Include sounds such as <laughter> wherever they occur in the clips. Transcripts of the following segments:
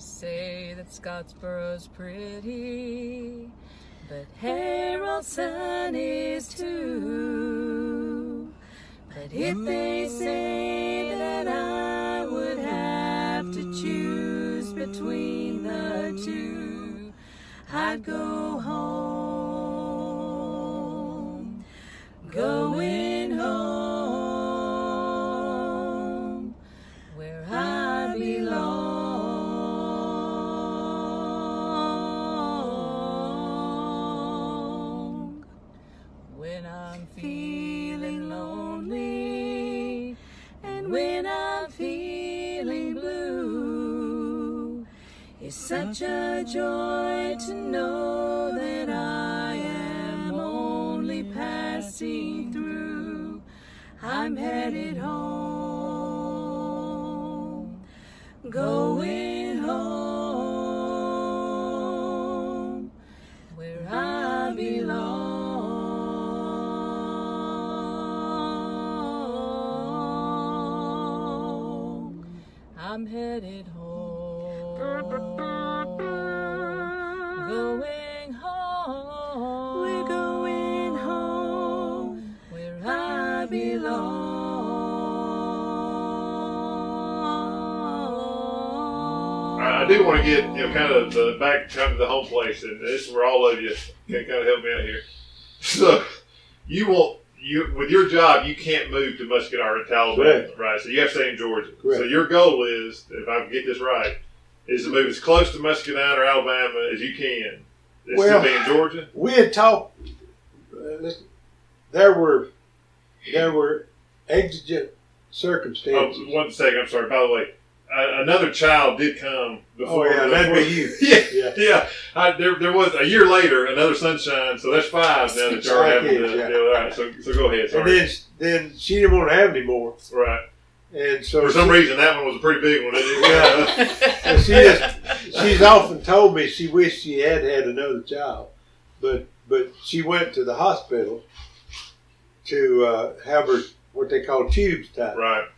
say that Scottsboro's pretty, but Haralson is too. But if they say that I would have to choose between the two, I'd go home. Going such a joy to know that I am only passing through. I'm headed home, going do want to get you know kind of the back kind of the home place, and this is where all of you can kind of help me out here. So you will you with your job you can't move to Muscadine, Alabama, Correct. right? So you have to stay in Georgia. Correct. So your goal is, if I get this right, is to move as close to Muscadine or Alabama as you can. It's Well- to be in Georgia. We had talked. Uh, there were there were exigent Oh, circumstances. one second. I'm sorry. By the way, uh, another child did come before. Oh, yeah, that'd be you. <laughs> yeah, Yeah. yeah. I, there, there was a year later another sunshine. So that's five now that you're having to Five kids, yeah. All right, so so go ahead. and then then she didn't want to have any more, right. and so For some she, reason, that one was a pretty big one. Yeah. <laughs> she just she's often told me she wished she had had another child, but but she went to the hospital to uh, have her what they call tubes tied. right.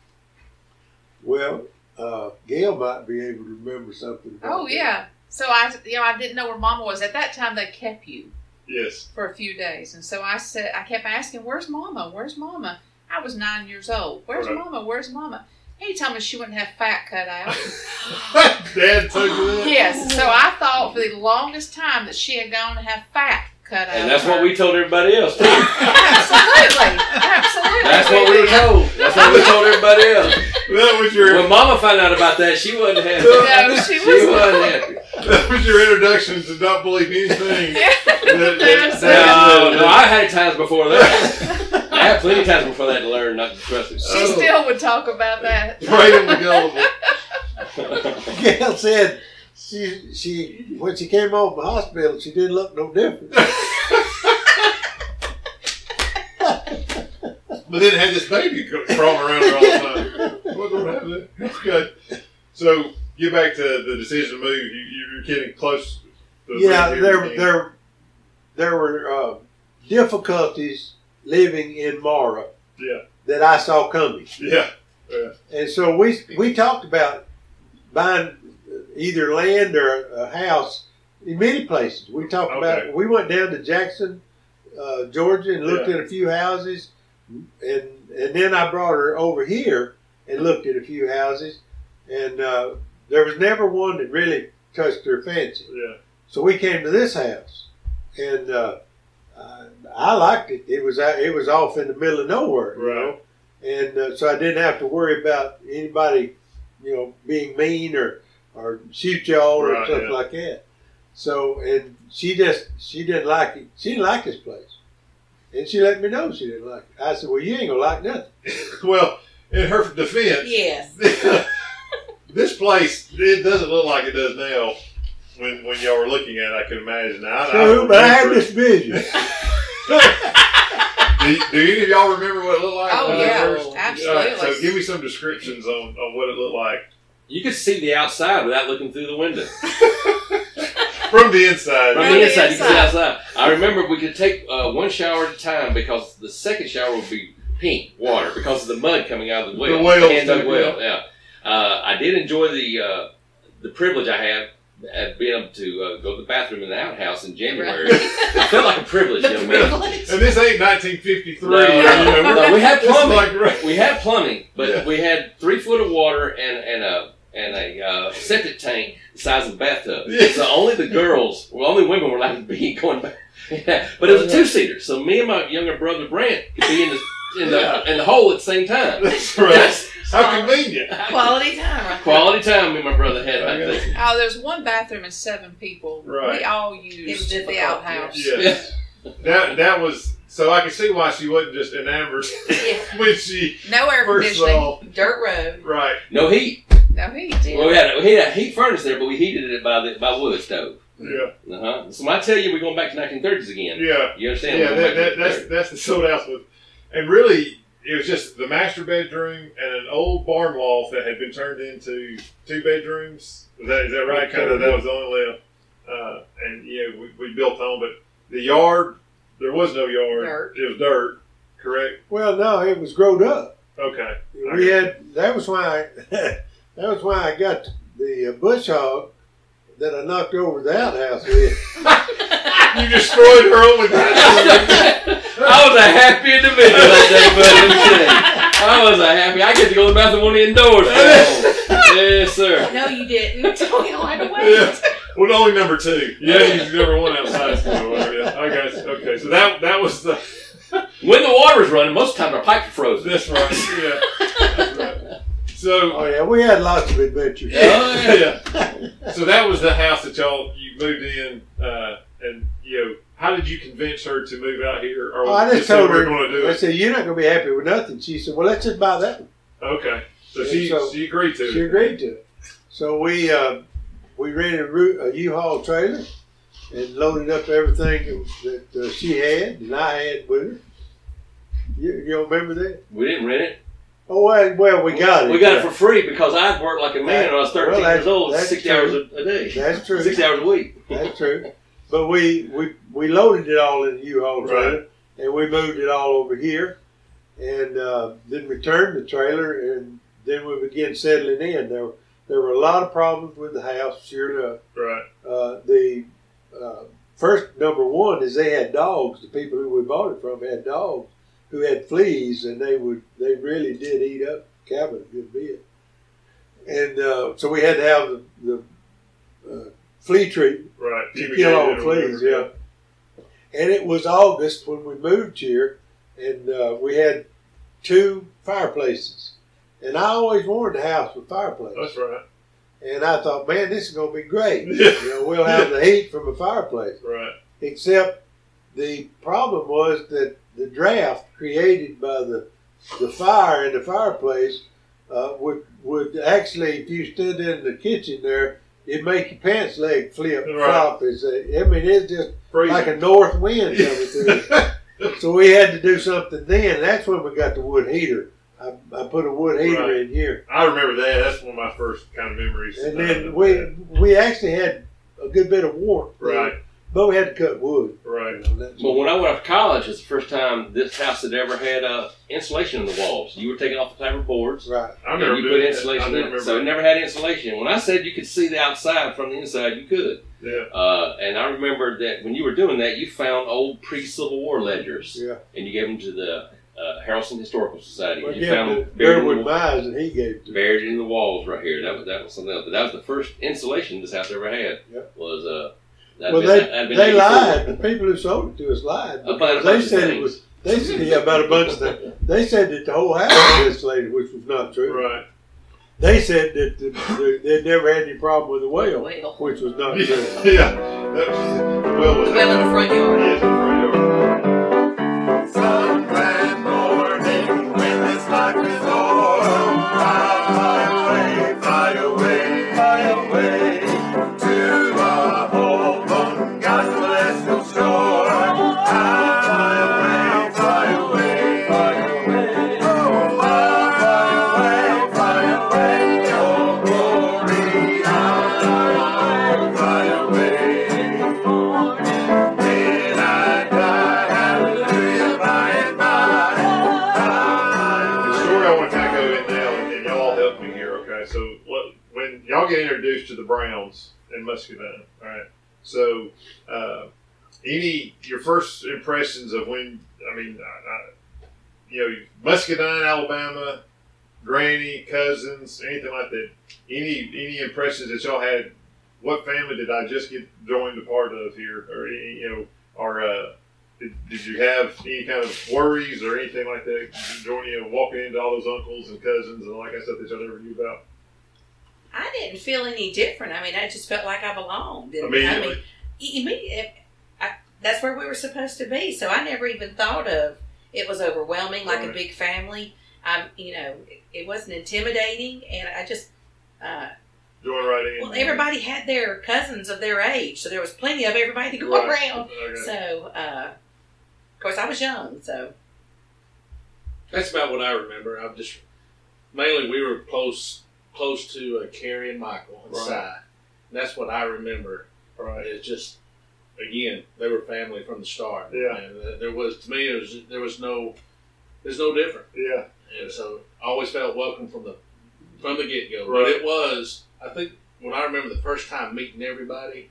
Well, uh, Gail might be able to remember something. about Oh that. yeah. So I, you know, I didn't know where Mama was at that time. They kept you Yes. for a few days, and so I said, I kept asking, "Where's Mama? Where's Mama?" I was nine years old. Where's Right. Mama? Where's Mama? He told me she wouldn't have fat cut out. <laughs> <laughs> Dad told you that. yes. So I thought for the longest time that she had gone to have fat cut out. And that's what we told everybody else too. Absolutely. Absolutely. That's what we were told. That's what we told everybody else. That was your When Mama found out about that, she wasn't happy. No, she She was. wasn't happy. that was your introduction to not believe anything. <laughs> that- that- No, no, I had times before that. I had plenty of times before that to learn not to trust it. She oh. still would talk about that. Right on the gullible. <laughs> Gail said she she when she came from the hospital she didn't look no different. But then had this baby crawling around her all the time. What don't have that? That's good. So get back to the decision to move. You, you're getting close. To yeah, there again. there there were uh, difficulties living in Mara Yeah, that I saw coming, yeah, and so we we talked about buying either land or a house in many places. We talked Okay. about we went down to Jackson, uh, Georgia, and looked Yeah. at a few houses, and and then I brought her over here and looked at a few houses, and uh, there was never one that really touched her fancy. yeah. So we came to this house, and uh, I, liked it. It was it was off in the middle of nowhere, you Right. know, and uh, so I didn't have to worry about anybody, you know, being mean or or shoot y'all or Right, stuff yeah. like that. So and she just she didn't like it. She didn't like this place, and she let me know she didn't like it. I said, "Well, you ain't gonna like nothing." <laughs> Well, in her defense, Yes. <laughs> this place it doesn't look like it does now. When when y'all were looking at it, I can imagine. I, True, I but I had this vision. <laughs> Do, do any of y'all remember what it looked like? Oh, when it yeah, first- absolutely. All right, so give me some descriptions on, on what it looked like You could see the outside without looking through the window. <laughs> from the inside. From From the the inside, you could see outside. I remember we could take uh, one shower at a time because the second shower would be pink water because of the mud coming out of the well. The whales hand dug well, yeah. Uh, I did enjoy the uh, the privilege I had at being able to uh, go to the bathroom in the outhouse in January. it felt like a privilege, <laughs> young man. And this ain't 1953. No, you know, no, we had plumbing. like right- We had plumbing, but Yeah. we had three foot of water and, and a and a uh, septic tank the size of a bathtub. Yeah. So only the girls, well, only women were allowed to be <laughs> going back. Yeah. But it was a two seater, so me and my younger brother Brent could be in the in the Yeah. in the hole at the same time. <laughs> That's right. How convenient. Quality time, right? Quality time me and my brother had back then. Oh, there's one bathroom and seven people. Right. We all used It was used the difficult, outhouse. Yes. That that was so I can see why she wasn't just enamored <laughs> Yeah. when she No air First of conditioning. all- Dirt road. right. No heat. No heat. Well, we had we had a heat furnace there, but we heated it by the by wood stove. Yeah. Uh huh. So when I tell you we're going back to 1930s again, Yeah. you understand? Yeah, that, that, that's that's the sold house with, and really it was just the master bedroom and an old barn loft that had been turned into two bedrooms. Is that is that right? Kind of that was the only left. Uh, and yeah, we, we built on, but the yard there was no yard. Dirt. It was dirt. Correct. Well, no, it was growed up. Okay. We had that was why <laughs> that was why I got the uh, bush hog that I knocked over the outhouse with. <laughs> You destroyed her only bedroom. I was a happy individual that day, buddy. Let me tell you. I was a happy. I get to go to the bathroom on the indoors. yes, sir. No, you didn't. <laughs> Tell me right away. Yeah. Well, only number two. Yeah, he's number one outside. So whatever. Yeah. I guess. Okay. So that that was the. When the water's running, most of the time our pipes are frozen. That's right. Yeah. That's right. So. Oh yeah, we had lots of adventures. Yeah. yeah. <laughs> So that was the house that y'all you moved in, uh, and you know, how did you convince her to move out here? Or Oh, I just said told we're her. going to do I it. said, "You're not going to be happy with nothing." She said, "Well, let's just buy that one." Okay. So she So- she agreed to She it. She agreed to it. So we uh, we rented a ru- a U-Haul trailer and loaded up everything that uh, she had and I had with her. You, you don't remember that? We didn't rent it. Oh well, well we got it. We got it for free because I'd worked like a man when I was 13 Well, years old, 60 true. hours a, a day. That's true. <laughs> 60 hours a week. That's true. But we, we we loaded it all in the U-Haul trailer and we moved it all over here, and uh, then returned the trailer, and then we began settling in. There were there were a lot of problems with the house. Sure enough, Right. uh, the uh, first number one is they had dogs. The people who we bought it from had dogs who had fleas, and they would they really did eat up the cabin a good bit. And uh, so we had to have the, the uh, flea treatment Right. to kill all the fleas. Yeah. And it was August when we moved here, and uh, we had two fireplaces. And I always wanted a house with fireplace. That's right. And I thought, man, this is going to be great. <laughs> You know, we'll have the heat from a fireplace. Right. Except the problem was that the draft created by the the fire in the fireplace uh, would would actually, if you stood in the kitchen there, it'd make your pants leg flip Right. flop. It's a, I mean, it's just Freezing. like a north wind coming <laughs> through. so we had to do something then. That's when we got the wood heater. I, I put a wood heater Right. in here, I remember that. That's one of my first kind of memories. and uh, then we we actually had a good bit of warmth. Right. But we had to cut wood. Right. You know, that's- Well, when I went off to college, it's the first time this house had ever had uh, insulation in the walls. You were taking off the fiber boards. right. I and remember you put doing that. I insulation in it, so it never had insulation. When I said you could see the outside from the inside, you could. yeah. Uh, and I remember that when you were doing that, you found old pre-Civil War ledgers, Yeah. and you gave them to the uh, Haralson Historical Society. Well, you yeah, found the them buried in, Bearwood the, and he gave it to buried in the walls right here. That was that was something else. But that was the first insulation this house ever had. Yep. Was uh, that'd Well, been, they that'd been they 84. lied. The people who sold it to us lied. About a because bunch they of said it was. They said yeah, about a bunch of things. <laughs> They said that the whole house was insulated, which was not true. Right. They said that the, the, they'd never had any problem with the well, Well. which was not <laughs> true. yeah. That the well was in the front yard. Yeah, in Muscadine. All right. So, uh, any your first impressions of when? I mean, I, I, you know, Muscadine, Alabama, granny, cousins, anything like that. Any any impressions that y'all had? What family did I just get joined a part of here, or you know, or uh, did, did you have any kind of worries or anything like that? Joining, you know, walking into all those uncles and cousins and all that kind of stuff that y'all never knew about. I didn't feel any different. I mean, I just felt like I belonged. And, I Immediately. mean, i- immediate- I, that's where we were supposed to be. So I never even thought of it was overwhelming, like a big family. Um, you know, it, it wasn't intimidating, and I just. Uh, Join right in. well, everybody had their cousins of their age, so there was plenty of everybody to go Right. around. Okay. So, uh, of course, I was young, so That's about what I remember. I'm just mainly we were close close to uh, Carrie and Michael and Right. Si. And that's what I remember. right. It's just again they were family from the start. Yeah. and uh, there was to me it was there was no there's no different, Yeah. and so I always felt welcome from the from the get go. Right. But it was I think when I remember the first time meeting everybody,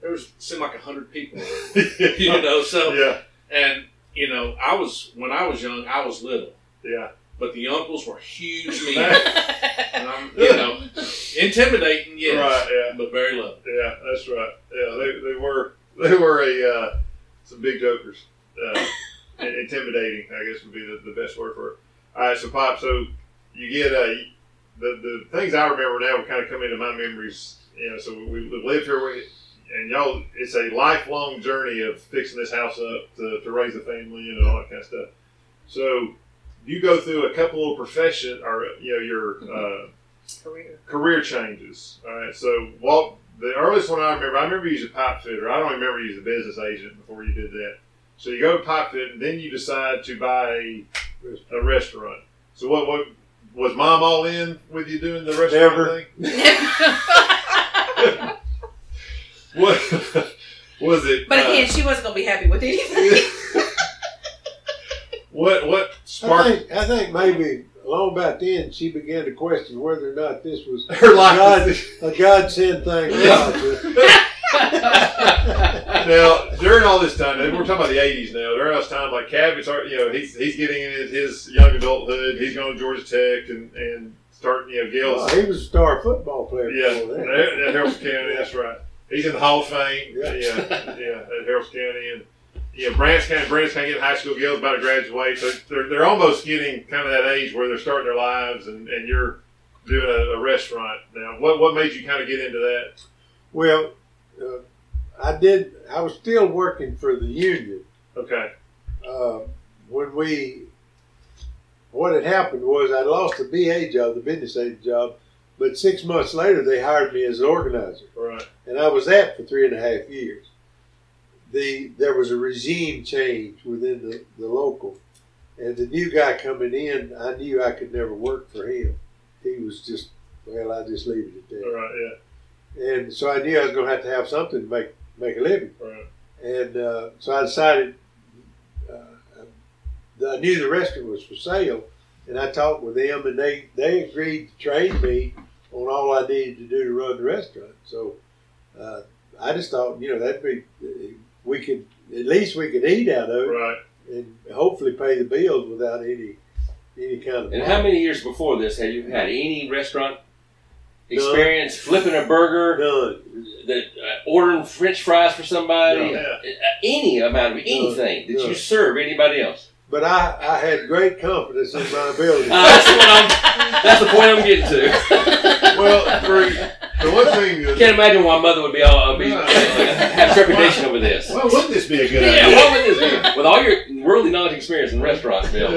there was seemed like a hundred people. <laughs> you know, so Yeah. and you know I was when I was young I was little. Yeah. But the uncles were huge <laughs> men. Right. and I'm, you know, intimidating, yes, right, Yeah. but very loving. Yeah. That's right. Yeah. They, they were they were a uh, some big jokers. Uh, and <laughs> intimidating, I guess would be the, the best word for it. All right. So pop. So you get uh, the the things I remember now kind of come into my memories. You know. So we, we lived here. We, and y'all, it's a lifelong journey of fixing this house up to, to raise a family and all that kind of stuff. So you go through a couple of profession or you know your uh, career. career changes. All right. So what the earliest one I remember, I remember you as a pipe fitter. I don't remember you as a business agent before you did that. So you go to pipe fit, and then you decide to buy a, a restaurant. So what what was mom all in with you doing the restaurant Never. thing? <laughs> <laughs> What <laughs> was it? But uh, again, she wasn't going to be happy with anything. What what I sparked think, I think maybe along about then she began to question whether or not this was <laughs> her life? God, a godsend thing. <laughs> now during all this time, we're talking about the '80s now. During all this time, like Cabot's, you know, he's he's getting in his, his young adulthood. He's going to Georgia Tech and and starting, you know, Gail's. Well, he was a star football player. yeah, before that. at, Haralson County. That's right. He's in the Hall of Fame. Yeah. Yeah, yeah, at Haralson County and. Yeah, Branch County, Branch County getting high school. Gail's about to graduate, so they're, they're almost getting kind of that age where they're starting their lives, and, and you're doing a, a restaurant now. What what made you kind of get into that? Well, uh, I did. I was still working for the union Okay, uh, when we. What had happened was I lost the BA job, the business aid job, but six months later they hired me as an organizer, right, and I was that for three and a half years. The there was a regime change within the, the local, and the new guy coming in, I knew I could never work for him. He was just well, I just leave it at that. right, yeah, And so I knew I was going to have to have something to make make a living. right. And uh, so I decided, uh, I knew the restaurant was for sale, and I talked with them, and they, they agreed to train me on all I needed to do to run the restaurant. So uh, I just thought, you know, that'd be, we could, at least we could eat out of it Right. and hopefully pay the bills without any any kind of And how many years before this had you had any restaurant experience flipping a burger, None. that uh, ordering French fries for somebody, Yeah. uh, any amount of anything? Did No. you serve anybody else? But I, I had great confidence in my ability. Uh, <laughs> that's, what I'm, that's the point I'm getting to. Well, <laughs> for, the one thing is, Can't imagine why mother would be all uh, be, have trepidation over this. well, wouldn't this be a good Yeah, idea? what would this be? With all your worldly knowledge and experience in restaurants, Bill.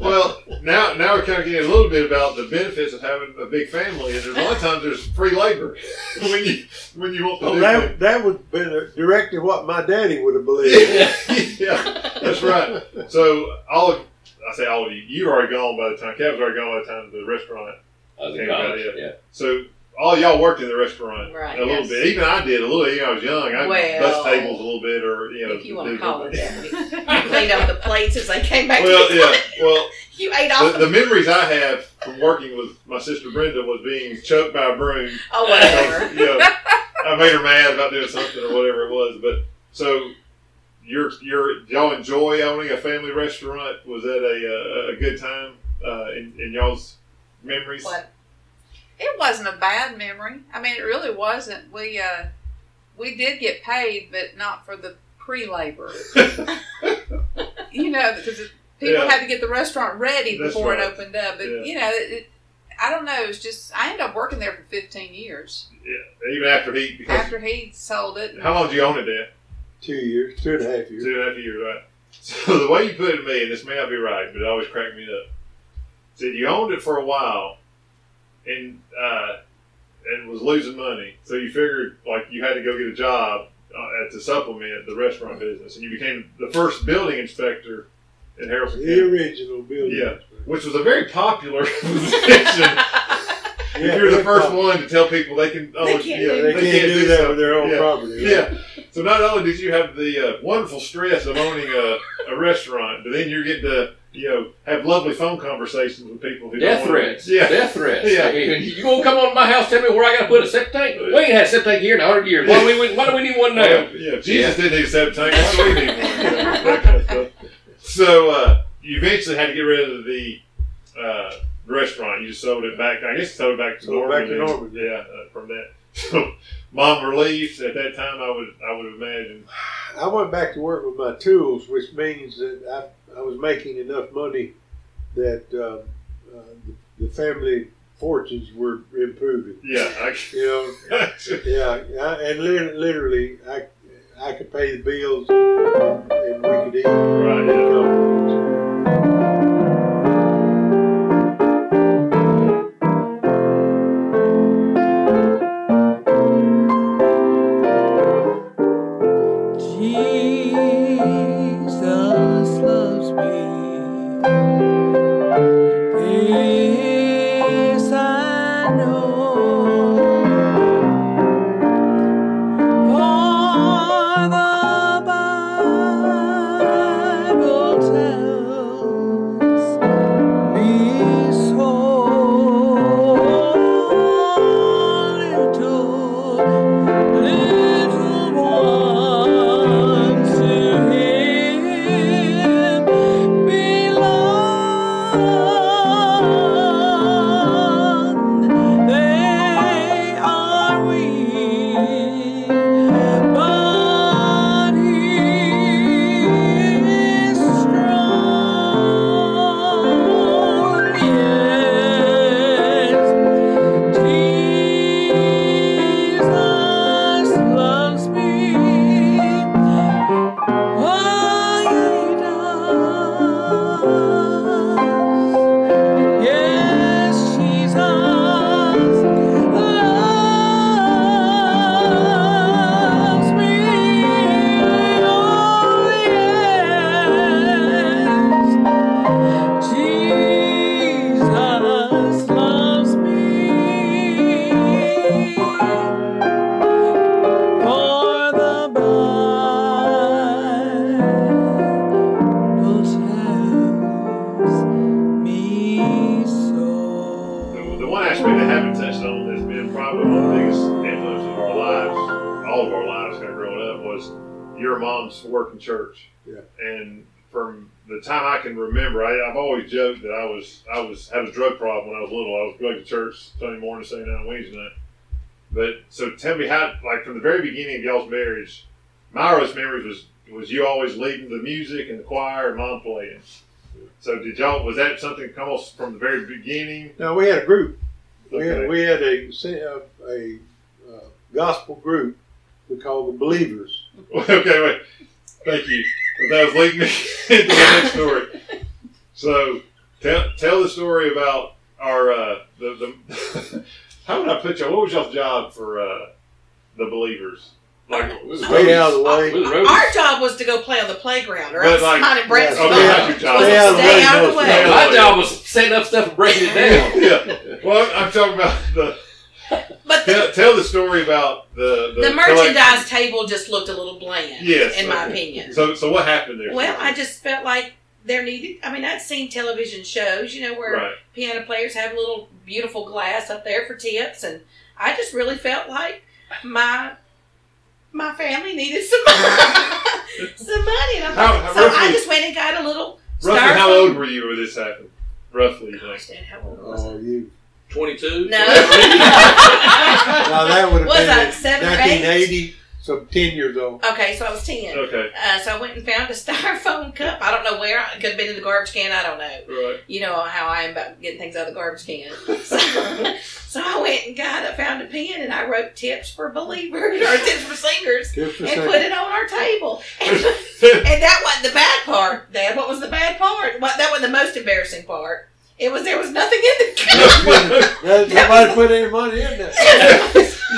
Well, now now we're kind of getting a little bit about the benefits of having a big family, and there's a lot of times there's free labor <laughs> when you when you want to Well, do that, that would have been directly what my daddy would have believed. things. <laughs> yeah, that's right. So all of I say all of you, you were already gone by the time Kev was already gone by the time the restaurant. I was in Came college, about it. yeah. So all y'all worked in the restaurant Right, a little yes. bit. Even I did a little. You know, I was young. I Well, bust tables a little bit, or you know, if you want to call it that. You cleaned up the plates as they came back. Well, to yeah. Well, <laughs> You ate off. The, the memories I have from working with my sister Brenda was being choked by a broom. oh, whatever. you know, <laughs> I made her mad about doing something or whatever it was. But so you're you're y'all enjoy owning a family restaurant? Was that a a, a good time uh, in, in y'all's memories? What? It wasn't a bad memory. I mean, it really wasn't. We uh, we did get paid, but not for the pre-labor. <laughs> you know, because people Yeah. had to get the restaurant ready That's before right. it opened up. But Yeah. you know, it, it, I don't know. It was just I ended up working there for 15 years Yeah, even after he because after he sold it. how long did you own it there? Two years, two and a half years. Two and a half years, right? So the way you put it to me, and this may not be right, but it always cracked me up. Said you owned it for a while, and uh, and was losing money, so you figured like you had to go get a job uh, to supplement the restaurant business, and you became the first building inspector in Haralson The County, original building. Yeah. which was a very popular <laughs> position. <laughs> if you're the first one to tell people they can, oh, They can't yeah, do They, can't do that stuff. with their own Yeah. property. Yeah. So not only did you have the uh, wonderful stress of owning a, a restaurant, but then you're getting to you know have lovely phone conversations with people who Death don't wanna- threats. Yeah. Death threats. Yeah. You, you gonna come on to my house, tell me where I gotta put a septic tank? We ain't had a septic tank here in a hundred years. Why do we why do we need one now? Well, yeah. if Jesus didn't need a septic tank. Why do we need one? You know, that kind of stuff. So uh, you eventually had to get rid of the uh, restaurant. You just sold it back. I guess you sold it back to Sold it Norman. back to and- Norman. Yeah. Uh, from that. So mom relieved at that time. I would I would imagine. I went back to work with my tools, which means that I, I was making enough money that uh, uh, the, the family fortunes were improving. Yeah. I, You know, yeah, I, and lit- literally, I I could pay the bills and we could eat. Right, yeah. Problem when I was little. I was going to church Sunday morning, Sunday night, Wednesday night. But so tell me how, like from the very beginning of y'all's marriage, my earliest memories was was you always leading the music and the choir and mom playing. So did y'all was that something almost from the very beginning? No, we had a group. We had, we had a a, a uh, gospel group we called the Believers. <laughs> okay, wait. Thank you. That was leading me <laughs> into the next story. So, tell tell the story about our uh, the the. <laughs> how would I put y'all? What was y'all's job for uh, the believers? Like, Stay out of the way. We. Our job was to go play on the playground or But, like- outside in Brent's Yeah, okay, stay that's your job. stay out of the Stay way out of the way. My job was setting up stuff and breaking it down. <laughs> yeah. Well, I'm talking about the. But the, Tell, tell the story about the the, the merchandise table just looked a little bland, Yes, in my opinion. So, so what happened there? Well, I just felt like there needed. I mean, I'd seen television shows, you know, where Right. piano players have a little beautiful glass up there for tips, and I just really felt like my my family needed some money, <laughs> some money, and I'm How- like, how so I just went and got a little. Roughly, styrofoam- how old were you when this happened? Roughly, you think? Gosh, Dad, how old was I? Oh, you. 22? No. <laughs> Now that would have Was been I in seven 1980, so 10 years old. Okay, so I was ten. Okay. Uh, so I went and found a <laughs> styrofoam cup. I don't know where. It could have been in the garbage can. I don't know. Right. You know how I am about getting things out of the garbage can. <laughs> So, <laughs> so I went and got it, found a pen, and I wrote tips for believers or tips for singers, Good for and second. put it on our table. And, and that wasn't the bad part, Dad. What was the bad part? What, that wasn't the most embarrassing part. It was there was nothing in the cup. That- Nobody put any money in there.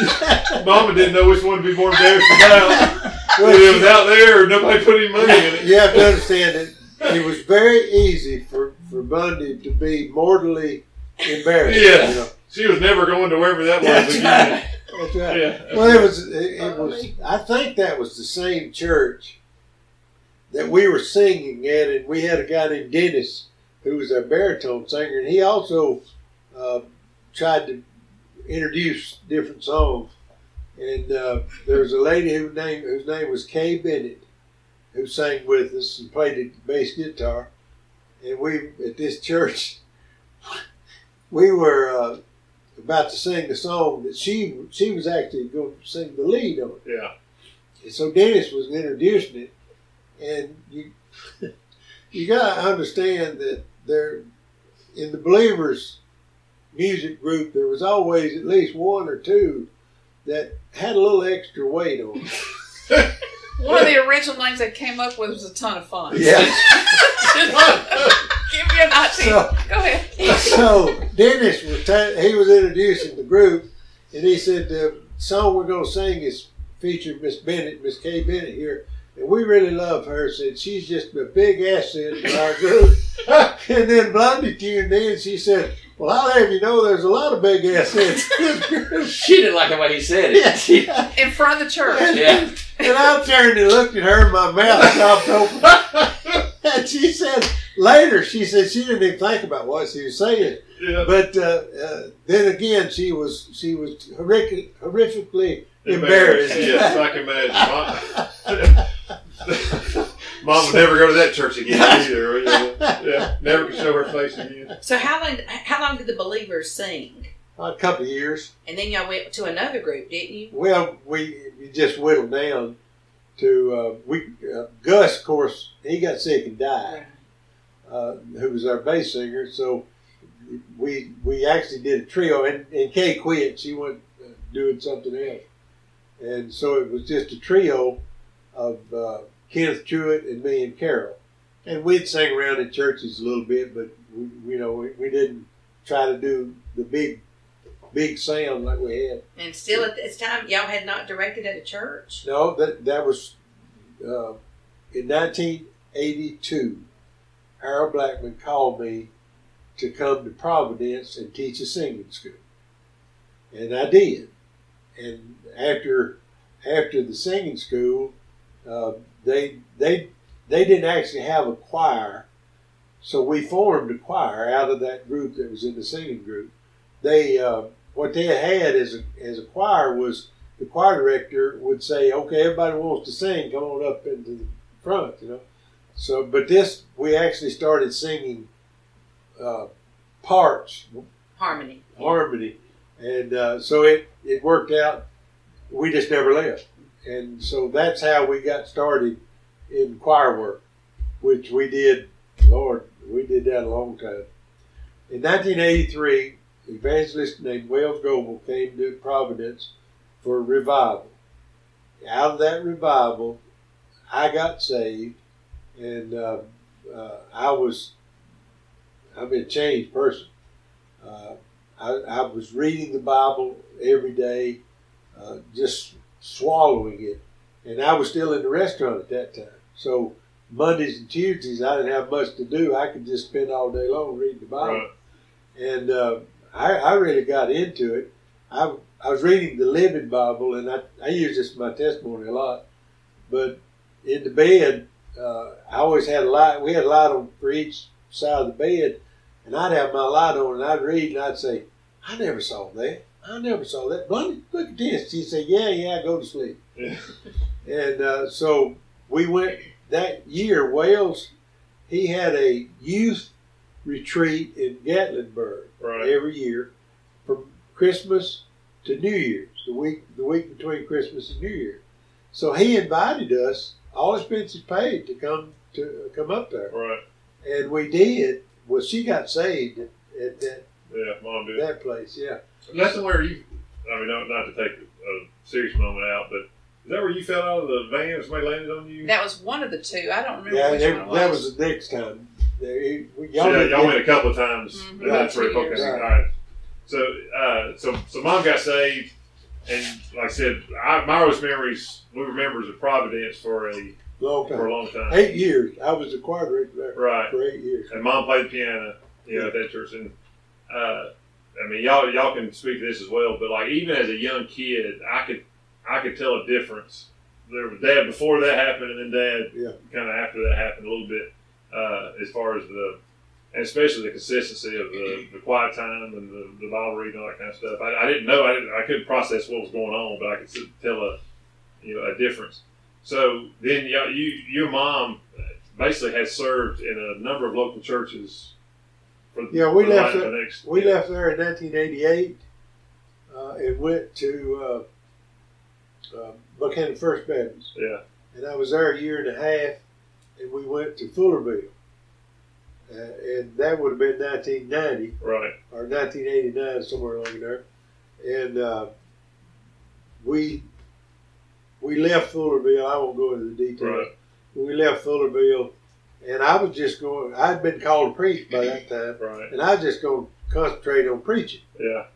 <laughs> Mama didn't know which one to be more embarrassed about. <laughs> Well, it was out there or nobody put any money in it. you have to understand it. it was very easy for, for Blondie to be mortally embarrassed. Yeah. You know? She was never going to wherever that was That's again. right. That's right. Yeah. Well, it was. It, it was. I think that was the same church that we were singing at, and we had a guy named Dennis who was a baritone singer, and he also uh, tried to introduce different songs. And uh, there was a lady whose name whose name was Kay Bennett, who sang with us and played the bass guitar. And we at this church, <laughs> we were. Uh, about to sing the song that she she was actually going to sing the lead on. Yeah. And so Dennis was introducing it, and you <laughs> you got to understand that there in the believers music group there was always at least one or two that had a little extra weight on. them. <laughs> One of the original names they came up with was a ton of fun. Yeah. <laughs> Give me an idea. So- Go ahead. so Dennis was ta- he was introducing the group, and he said the song we're going to sing is featured Miss Bennett, Miss Kay Bennett here, and we really love her. Said she's just a big asset to our group. <laughs> and then Blondie tuned in. She said, "Well, I'll have you know there's a lot of big assets in this <laughs> group." She didn't like the way he said it. Yeah. In front of the church. Yeah. And I turned and looked at her, and my mouth stopped open. <laughs> And she said later, she said she didn't even think about what she was saying. Yeah. But uh, uh, then again, she was she was horrific, horrifically embarrassed. Yes, I can imagine. <laughs> Mom, Mom would never go to that church again either. Yeah, yeah. never could show her face again. So how long? How long did the believers sing? A couple of years. And then y'all went to another group, didn't you? Well, we, we just whittled down to uh, we uh, Gus. Of course, he got sick and died. Uh, who was our bass singer? So we we actually did a trio, and, and Kay quit. She went uh, doing something else, and so it was just a trio of uh, Kenneth Jewett and me and Carol, and we'd sing around in churches a little bit, but we, you know we, we didn't try to do the big big sound like we had. And still at this time, y'all had not directed at a church. No, that that was uh, in 1982. Harold Blackman called me to come to Providence and teach a singing school, and I did. And after after the singing school, uh, they they they didn't actually have a choir, so we formed a choir out of that group that was in the singing group. They uh, what they had as a as a choir was the choir director would say, "Okay, everybody wants to sing, come on up into the front," you know. So, but this we actually started singing uh, parts, Harmony. harmony, and uh, so it it worked out. We just never left, and so that's how we got started in choir work, which we did. Lord, we did that a long time. In 1983, an evangelist named Wells Goebel came to Providence for a revival. Out of that revival, I got saved, and uh, uh, I was I'm a changed person. Uh, I, I was reading the Bible every day, uh, just swallowing it, and I was still in the restaurant at that time. So Mondays and Tuesdays, I didn't have much to do. I could just spend all day long reading the Bible Right. and uh, I, I really got into it. I, I was reading the Living Bible, and I, I use this in my testimony a lot. But in the bed, uh, I always had a light. We had a light on for each side of the bed, and I'd have my light on, and I'd read, and I'd say, "I never saw that. I never saw that. Blondie, look at this." She'd say, "Yeah, yeah, go to sleep." Yeah. <laughs> And uh, so we went that year. Wells, he had a youth retreat in Gatlinburg Right. every year from Christmas to New Year's, the week the week between Christmas and New Year. So he invited us, all expenses paid, to come to come up there, Right. and we did. Well, she got saved at, at that Yeah, mom did. that place. Yeah, That's where you. I mean, not, not to take a serious moment out, but is that where you fell out of the van? and Somebody landed on you. That was one of the two. I don't remember yeah. which That, one it was. that was the next time. They- we- So, yeah, y'all went a couple of times, Mhm. and that's where About two All right. So, uh, so, so mom got saved, and like I said, I, my earliest memories we were members of Providence for a long for a long time. Eight years. I was a choir director there Right. for eight years. and mom played the piano, you know, at that church. And uh, I mean, y'all y'all can speak to this as well. But like, even as a young kid, I could I could tell a difference. There was dad before that happened, and then dad Yeah. kind of after that happened a little bit, uh, as far as the and especially the consistency of the, the quiet time and the, the Bible reading and all that kind of stuff. I, I didn't know I didn't I couldn't process what was going on, but I could tell a you know a difference. So then y'all- you your mom basically had served in a number of local churches. For, Yeah, we left the next. We left there in 1988 uh, and went to uh, Buchanan First Baptist. Yeah, And I was there a year and a half, and we went to Fullerville. Uh, and that would have been 1990 right, or 1989, somewhere along there. And uh, we we left Fullerville. I won't go into the details. right, We left Fullerville, and I was just going. I'd been called to preach by that time, right. and I was just going to concentrate on preaching. Yeah,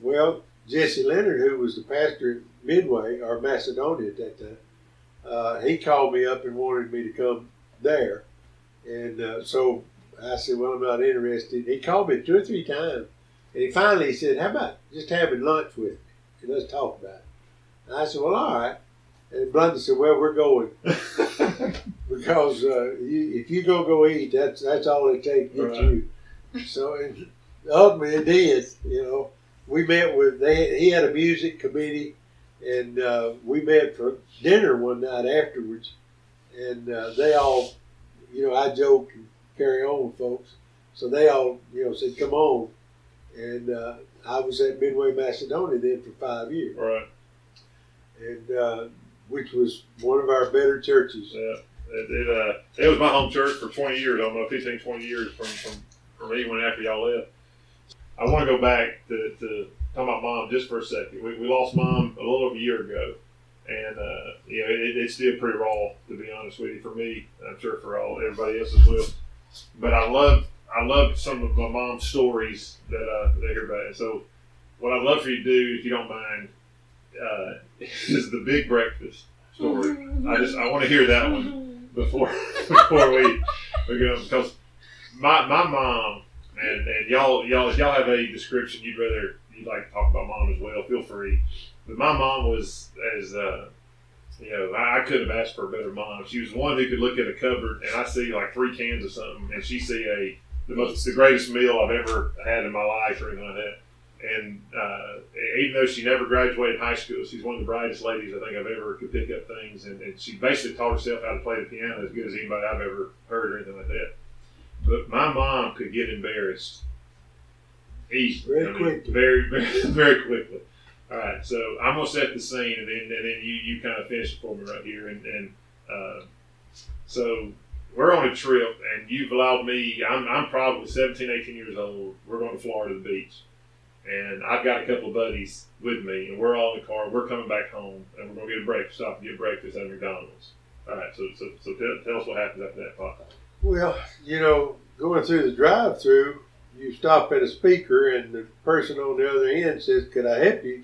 Well, Jesse Leonard, who was the pastor Midway or Macedonia at that time, uh, he called me up and wanted me to come there. And uh, so I said, Well, I'm not interested. He called me two or three times. And he finally said, How about just having lunch with me? And let's talk about it. And I said, Well, all right. And Blondie said, Well, we're going <laughs> because uh, you, if you go go eat, that's that's all it takes to get you. So and <laughs> ultimately it did. You know, we met with they. He had a music committee, and uh, we met for dinner one night afterwards, and uh, they all, you know, I joke and carry on with folks, so they all, you know, said, "Come on," and uh, I was at Midway Macedonia then for five years, right. and uh, which was one of our better churches. Yeah. It, it, uh, it was my home church for 20 years, almost 15, 20 years from, from, from even after y'all left. I want to go back to, to about mom just for a second. We, we lost mom a little over a year ago. And, uh, you know, it, it's still pretty raw, to be honest with you, for me. I'm sure for all everybody else as well. But I love, I love some of my mom's stories that, uh, that I hear about. So what I'd love for you to do, if you don't mind, uh, <laughs> is the big breakfast story. I just, I want to hear that one before <laughs> before we we go because my my mom and and y'all y'all if y'all have a description you'd rather you'd like to talk about mom as well feel free. But my mom was as uh you know I, I couldn't have asked for a better mom. She was one who could look at a cupboard and I see like three cans of something and she see a the most the greatest meal I've ever had in my life or anything like that. And uh, even though she never graduated high school, she's one of the brightest ladies I think I've ever could pick up things, and, and she basically taught herself how to play the piano as good as anybody I've ever heard or anything like that. But my mom could get embarrassed easily, Very I mean, quickly. very, very, <laughs> very quickly. All right, so I'm gonna set the scene, and then and then you you kind of finish it for me right here, and and uh, so we're on a trip, and you've allowed me. I'm I'm probably 17, 18 years old. We're going to Florida to the beach and I've got a couple of buddies with me, and we're all in the car. We're coming back home, and we're gonna get a breakfast. Stop and get breakfast at McDonald's. All right, so so, so tell, tell us what happens after that, Pop. Well, you know, going through the drive-through, you stop at a speaker, and the person on the other end says, "Could I help you?"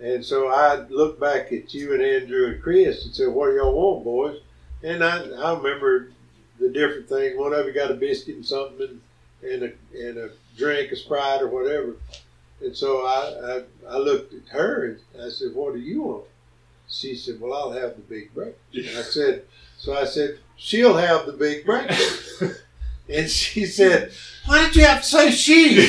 And so I look back at you and Andrew and Chris and said, "What do y'all want, boys?" And I, I remember the different things. One of you got a biscuit and something, and, and a and a drink, a sprite or whatever. And so I, I I looked at her and I said, "What do you want?" She said, "Well, I'll have the big breakfast." And I said, So I said, she'll have the big breakfast. <laughs> and she said, why did you have to say she?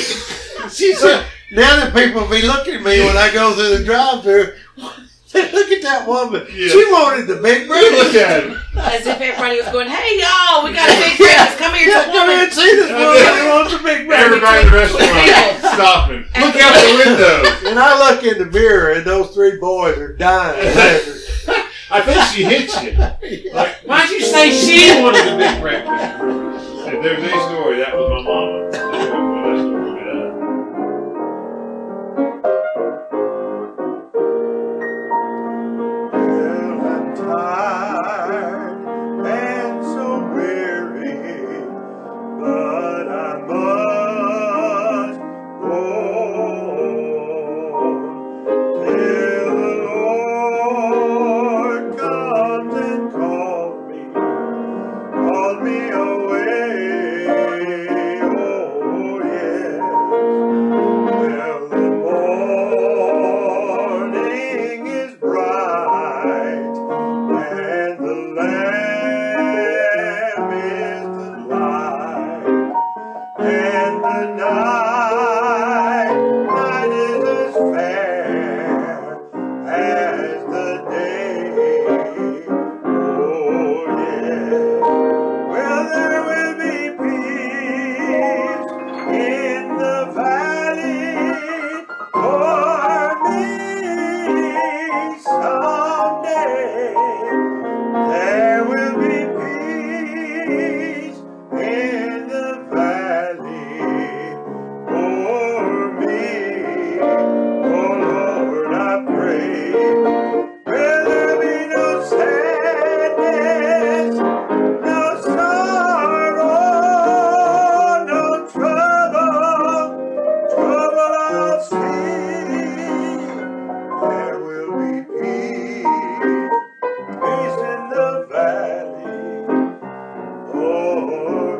she said, now that people will be looking at me when I go through the drive-through. <laughs> Look at that woman. Yeah. She wanted the big Look breakfast. at him. As if everybody was going, hey, y'all, we got a big breakfast. Come here, Yeah, come here and see this woman. She wants a big breakfast. Everybody in the restaurant stopping. Look out the window. And I look in the mirror, and those three boys are dying. <laughs> I think she hit you. <laughs> Like, why'd you say she wanted the big breakfast? If there's a story, that was my mama. Lord.